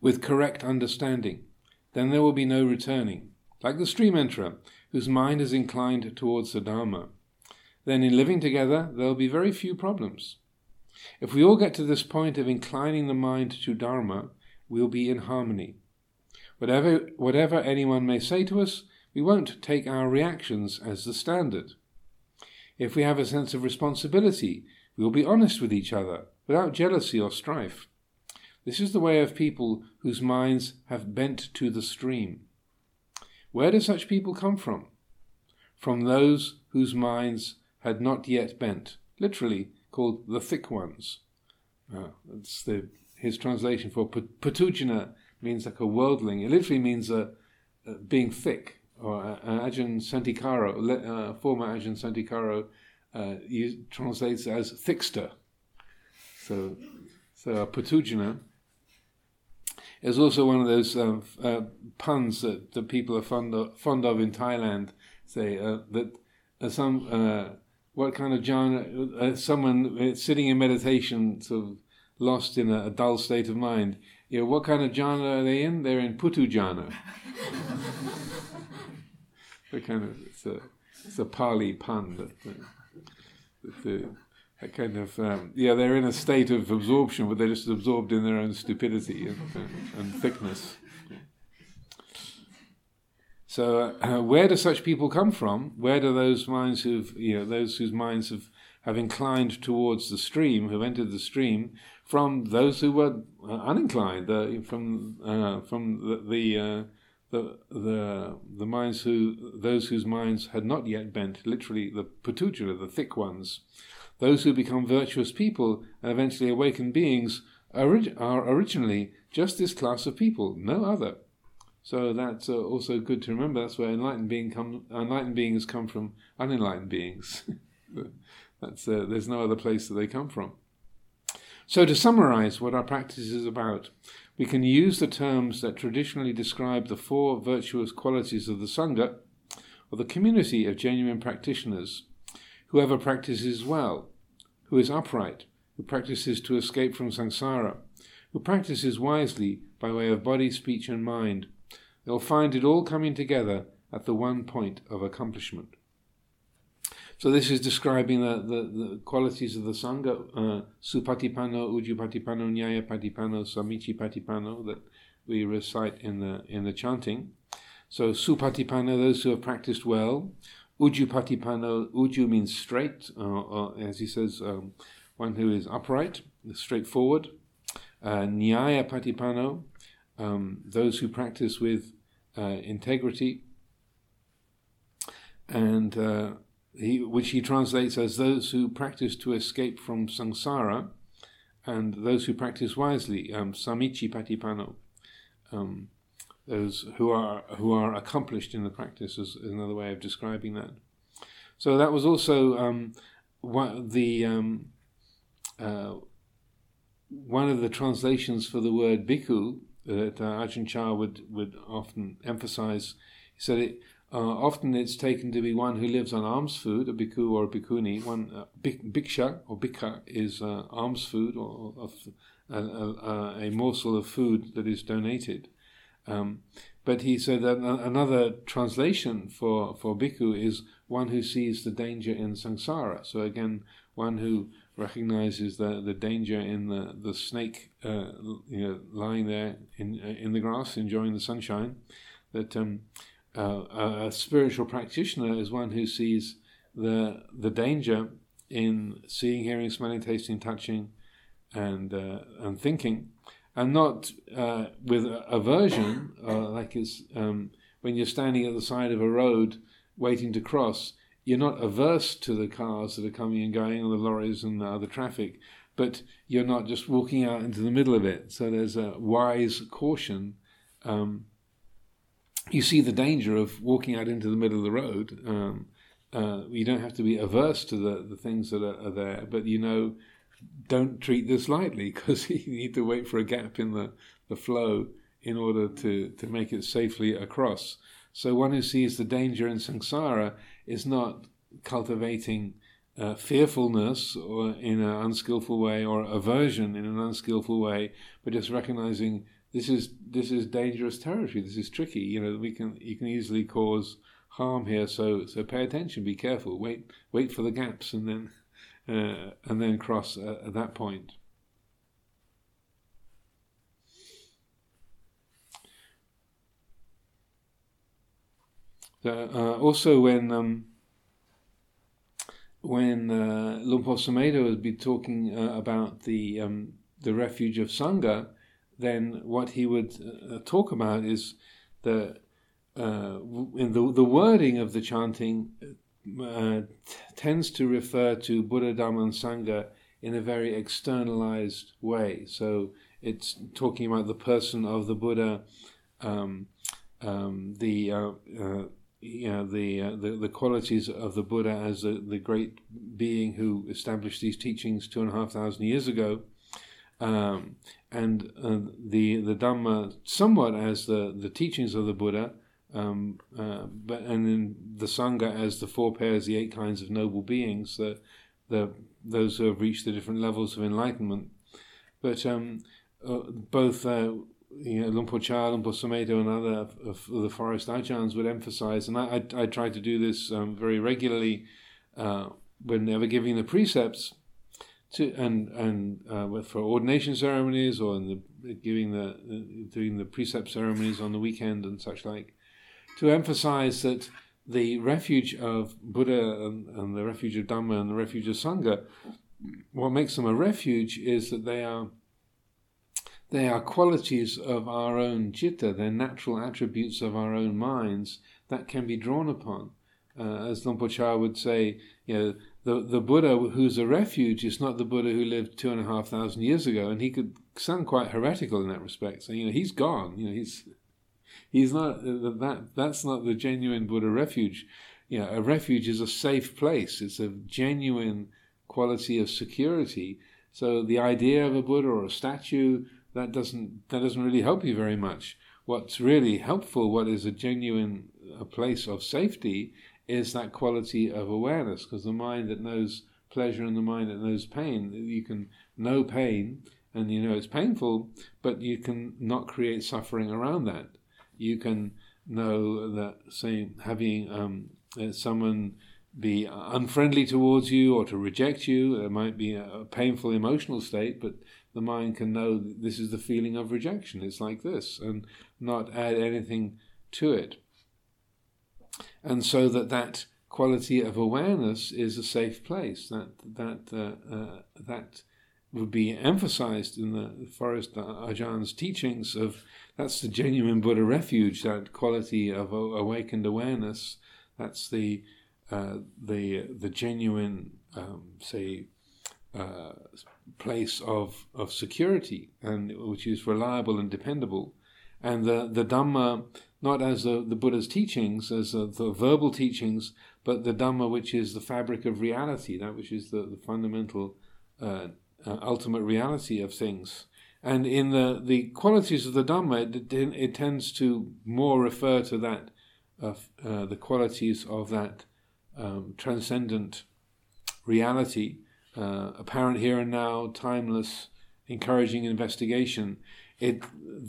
with correct understanding, then there will be no returning. Like the stream enterer, whose mind is inclined towards the Dharma. Then in living together, there will be very few problems. If we all get to this point of inclining the mind to Dharma, we'll be in harmony. Whatever, whatever anyone may say to us, we won't take our reactions as the standard. If we have a sense of responsibility, we will be honest with each other, without jealousy or strife. This is the way of people whose minds have bent to the stream. Where do such people come from? From those whose minds had not yet bent, literally called the thick ones. Uh, that's the, his translation for puthujjana means like a worldling. It literally means uh, uh, being thick. Or uh, Ajahn Santikaro, former Ajahn Santikaro, translates as thickster. So, so a puthujjana is also one of those uh, puns that, that people are fond of, fond of in Thailand. Say that some what kind of? Uh, someone sitting in meditation, sort of lost in a, a, dull state of mind. You know, what kind of jhana are they in? They're in putu jhana. [LAUGHS] the kind of it's a it's a Pali pun that, that a kind of um, yeah they're in a state of absorption but they're just absorbed in their own stupidity and, uh, and thickness so uh, where do such people come from where do those minds who've you know those whose minds have have inclined towards the stream who've entered the stream from those who were uh, uninclined uh, from uh, from the, the uh, the the the minds who those whose minds had not yet bent literally the puthujjana the thick ones those who become virtuous people and eventually awakened beings orig- are originally just this class of people, no other. So that's uh, also good to remember. That's where enlightened being come, enlightened beings come from unenlightened beings. [LAUGHS] that's there's no other place that they come from. So to summarize what our practice is about, we can use the terms that traditionally describe the four virtuous qualities of the sangha, or the community of genuine practitioners Whoever practices well, who is upright, who practices to escape from samsara, who practices wisely by way of body, speech, and mind, they'll find it all coming together at the one point of accomplishment. So this is describing the, the, the qualities of the Sangha, uh, Supatipano, Ujupatipano, Nyayapatipano, Samichipatipano, that we recite in the, in the chanting. So Supatipano, those who have practiced well, Ujupatipano, Uju means straight, uh, uh, as he says, um, one who is upright, straightforward. Uh, Nyaya Patipano, um, those who practice with uh, integrity. And uh, he, which he translates as those who practice to escape from samsara, and those who practice wisely, um, Samichi Patipano. Um, those who are who are accomplished in the practice is another way of describing that. So that was also um, one, the um, uh, one of the translations for the word bhikkhu that uh, Ajahn Chah would would often emphasize. He said it. Uh, often it's taken to be one who lives on alms food, a bhikkhu or a bhikkhuni. One uh, bhiksha or bhikkha is uh, alms food or, or a, a, a, morsel of food that is donated Um, but he said that another translation for, for bhikkhu is one who sees the danger in samsara. So again, one who recognizes the, the danger in the, the snake uh, you know, lying there in, in the grass, enjoying the sunshine. That um, uh, a spiritual practitioner is one who sees the, the danger in seeing, hearing, smelling, tasting, touching, and, uh, and thinking and not uh, with aversion, uh, like it's um, when you're standing at the side of a road waiting to cross. You're not averse to the cars that are coming and going, or the lorries and the other traffic, but you're not just walking out into the middle of it. So there's a wise caution. Um, you see the danger of walking out into the middle of the road. Um, uh, you don't have to be averse to the, the things that are, are there, but you know don't treat this lightly because [LAUGHS] you need to wait for a gap in the, the flow in order to, to make it safely across. So one who sees the danger in samsara is not cultivating uh, fearfulness or in an unskillful way or aversion in an unskillful way, but just recognizing this is this is dangerous territory. This is tricky. You know, we can you can easily cause harm here. So so pay attention. Be careful. Wait wait for the gaps and then [LAUGHS] uh, and then cross uh, at that point. Uh, also, when um, when uh, Luang Por Sumedho would be talking uh, about the um, the refuge of Sangha, then what he would uh, talk about is the uh, in the the wording of the chanting uh, t- tends to refer to Buddha, Dhamma, and Sangha in a very externalized way. So it's talking about the person of the Buddha, um, um, the uh, uh, you know the, uh, the the qualities of the Buddha as the, the great being who established these teachings two and a half thousand years ago, um, and uh, the the Dhamma somewhat as the the teachings of the Buddha, um, uh, but and then the sangha as the four pairs, the eight kinds of noble beings, the the those who have reached the different levels of enlightenment. But um, uh, both uh, you know, Luang Por Chah, Lumpur and other of, the forest ajahns would emphasize, and I, I, I try to do this um, very regularly uh, whenever giving the precepts. To, and and uh, for ordination ceremonies or in the giving the doing the precept ceremonies on the weekend and such like, to emphasize that the refuge of Buddha and, and, the refuge of Dhamma and the refuge of Sangha, what makes them a refuge is that they are they are qualities of our own jitta, they're natural attributes of our own minds that can be drawn upon. Uh, as Luang Por Chah would say, you know, the, the Buddha who's a refuge is not the Buddha who lived two and a half thousand years ago, and he could sound quite heretical in that respect. So you know, he's gone. You know, he's He's not uh, that. That's not the genuine Buddha refuge. You know, a refuge is a safe place. It's a genuine quality of security. So the idea of a Buddha or a statue that doesn't that doesn't really help you very much. What's really helpful, what is a genuine a place of safety, is that quality of awareness. Because the mind that knows pleasure and the mind that knows pain, you can know pain and you know it's painful, but you can not create suffering around that you can know that, say, having um, uh, someone be unfriendly towards you or to reject you, it might be a painful emotional state, but the mind can know this is the feeling of rejection. It's like this, and not add anything to it. And so that that quality of awareness is a safe place. That that uh, uh, that would be emphasized in the Forest Ajahns teachings of that's the genuine Buddha refuge, that quality of awakened awareness. That's the uh, the the genuine, um, say, uh, place of of security, and which is reliable and dependable. And the the Dhamma, not as the, the Buddha's teachings, as the, the verbal teachings, but the Dhamma, which is the fabric of reality, that which is the, the fundamental, uh, uh ultimate reality of things. And in the, the qualities of the Dhamma, it, it tends to more refer to that, uh, the qualities of that um, transcendent reality, uh, apparent here and now, timeless, encouraging investigation. It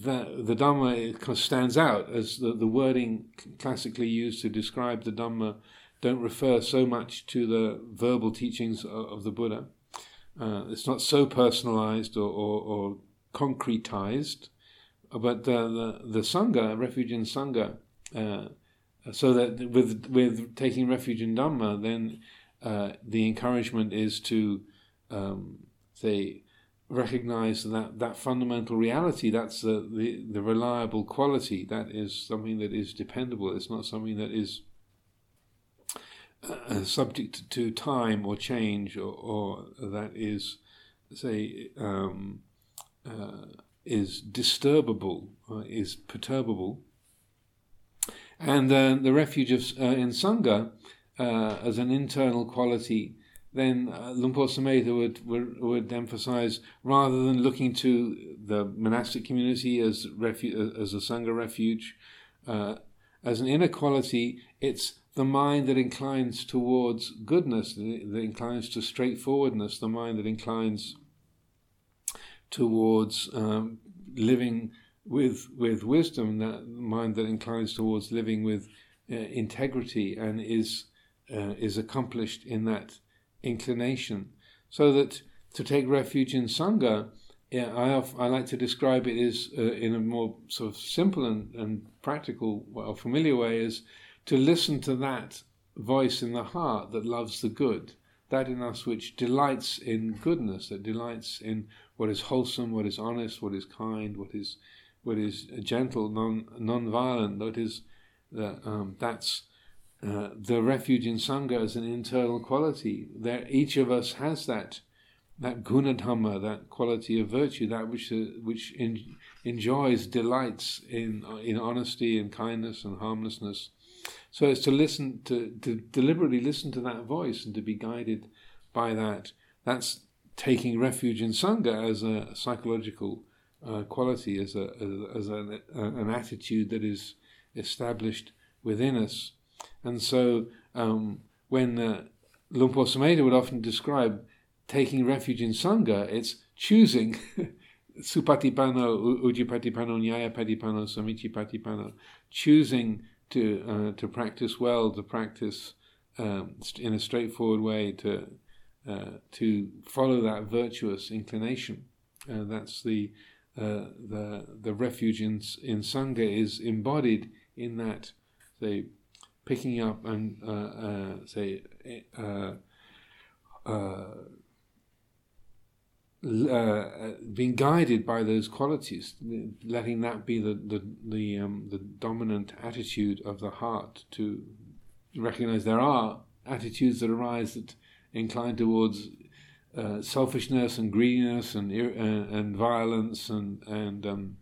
the the Dhamma stands out as the, the wording classically used to describe the Dhamma don't refer so much to the verbal teachings of, of the Buddha. Uh, it's not so personalized or, or, or concretized, but the, the, the Sangha, refuge in Sangha, uh, so that with with taking refuge in Dhamma, then uh, the encouragement is to um, say recognize that that fundamental reality that's the, the, the reliable quality. That is something that is dependable. It's not something that is uh, subject to time or change or, or that is say um, uh, is disturbable uh, is perturbable. And uh, the refuge of uh, in sangha uh, as an internal quality then uh, Luang Por Sumedho would, would, would emphasize rather than looking to the monastic community as refu- as a sangha refuge, uh, as an inequality, it's the mind that inclines towards goodness, that inclines to straightforwardness, the mind that inclines towards um, living with with wisdom, that mind that inclines towards living with uh, integrity and is uh, is accomplished in that inclination. So that to take refuge in Sangha, yeah, I, I like to describe it as uh, in a more sort of simple and, and practical, well, familiar way, is to listen to that voice in the heart that loves the good, that in us which delights in goodness, that delights in what is wholesome, what is honest, what is kind, what is what is gentle, non non-violent, that is uh, um, that's uh, the refuge in Sangha is an internal quality. There, each of us has that, that gunadhamma, that quality of virtue, that which uh, which in, enjoys, delights in in honesty and kindness and harmlessness. So it's to listen to to deliberately listen to that voice and to be guided by that. That's taking refuge in Sangha as a psychological uh, quality, as a as, as an, an attitude that is established within us. And so um, when uh, Sumedho would often describe taking refuge in Sangha, it's choosing [LAUGHS] supatipano, ujipatipano, nyayapatipano, samicipatipano, choosing to uh, to practice well, to practice um, in a straightforward way, to uh, to follow that virtuous inclination. Uh, that's the uh, the the refuge in in sangha is embodied in that say picking up and uh, uh, say uh, uh, uh, being guided by those qualities, letting that be the the the, um, the dominant attitude of the heart to recognize there are attitudes that arise that incline towards uh, selfishness and greediness and and, and violence and and um,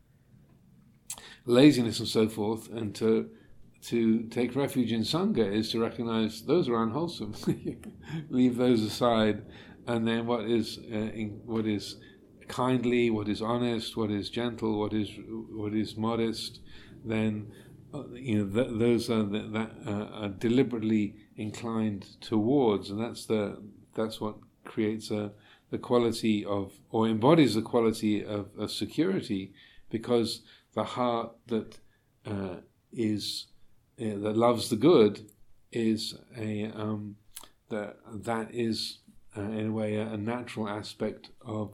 laziness and so forth, and to to take refuge in Sangha is to recognize those are unwholesome. [LAUGHS] Leave those aside, and then what is uh, in, what is kindly, what is honest, what is gentle, what is what is modest, then uh, you know th- those are the, that uh, are deliberately inclined towards, and that's the that's what creates a the quality of or embodies the quality of, of security, because the heart that uh, is uh, that loves the good is a um, that that is uh, in a way a, a, natural aspect of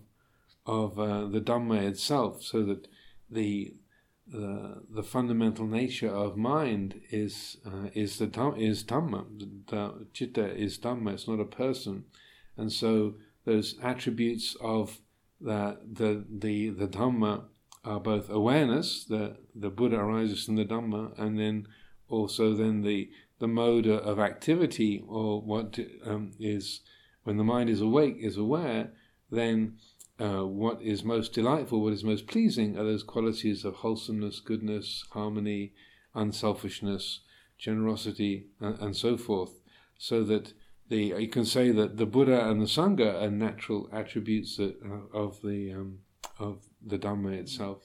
of uh, the Dhamma itself, so that the the, the fundamental nature of mind is uh, is the is Dhamma. The chitta is Dhamma. It's not a person, and so those attributes of the the the, the Dhamma are both awareness. The the Buddha arises from the Dhamma, and then also then the the mode of activity or what um, is when the mind is awake is aware then uh, what is most delightful what is most pleasing are those qualities of wholesomeness goodness harmony unselfishness generosity and, and so forth. So that the you can say that the Buddha and the Sangha are natural attributes uh, of the um, of the Dhamma itself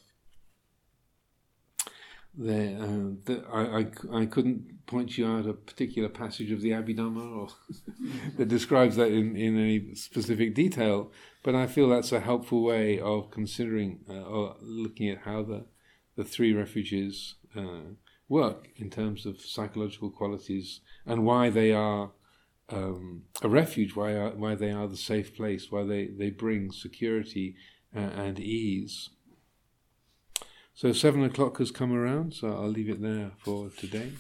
there, uh, the, I, I, I couldn't point you out a particular passage of the Abhidhamma or [LAUGHS] that describes that in, in any specific detail, but I feel that's a helpful way of considering uh, or looking at how the, the three refuges uh, work in terms of psychological qualities and why they are um, a refuge, why, are, why they are the safe place, why they, they bring security uh, and ease. So seven o'clock has come around, so I'll leave it there for today.